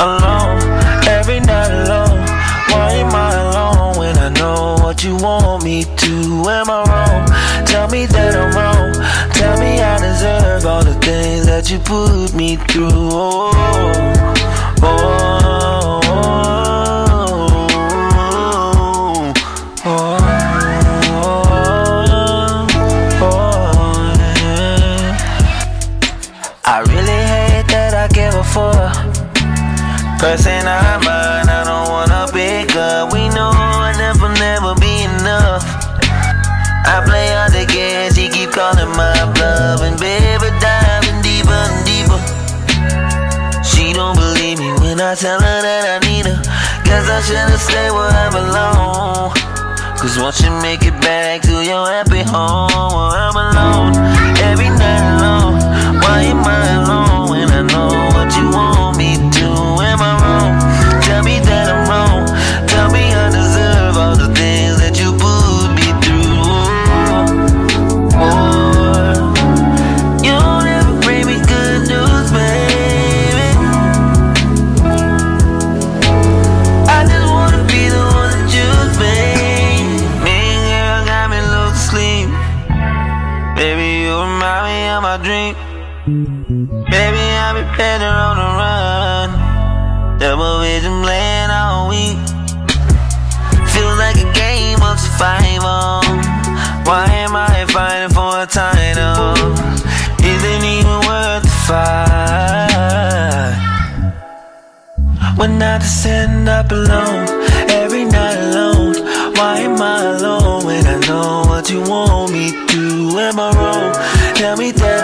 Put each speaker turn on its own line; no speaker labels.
alone, every night alone. Why am I alone when I know what you want me to? Am I wrong? Tell me that I'm wrong. Tell me I deserve all the things that you put me through. Oh. Person I mind, I don't wanna pick up. We know I never, never be enough. I play out the game, she keep calling my bluff, and baby diving deeper and deeper. She don't believe me when I tell her that I need her. Guess I should've stayed where I belong. Cause once you make it back to your happy home, where I'm alone, dream. Baby, I be better on the run. Double vision playing all week. Feels like a game of survival. Why am I fighting for a title? Isn't even worth the fight. When I just end up alone, every night alone. Why am I alone when I know what you want me to? Am I wrong? Tell me that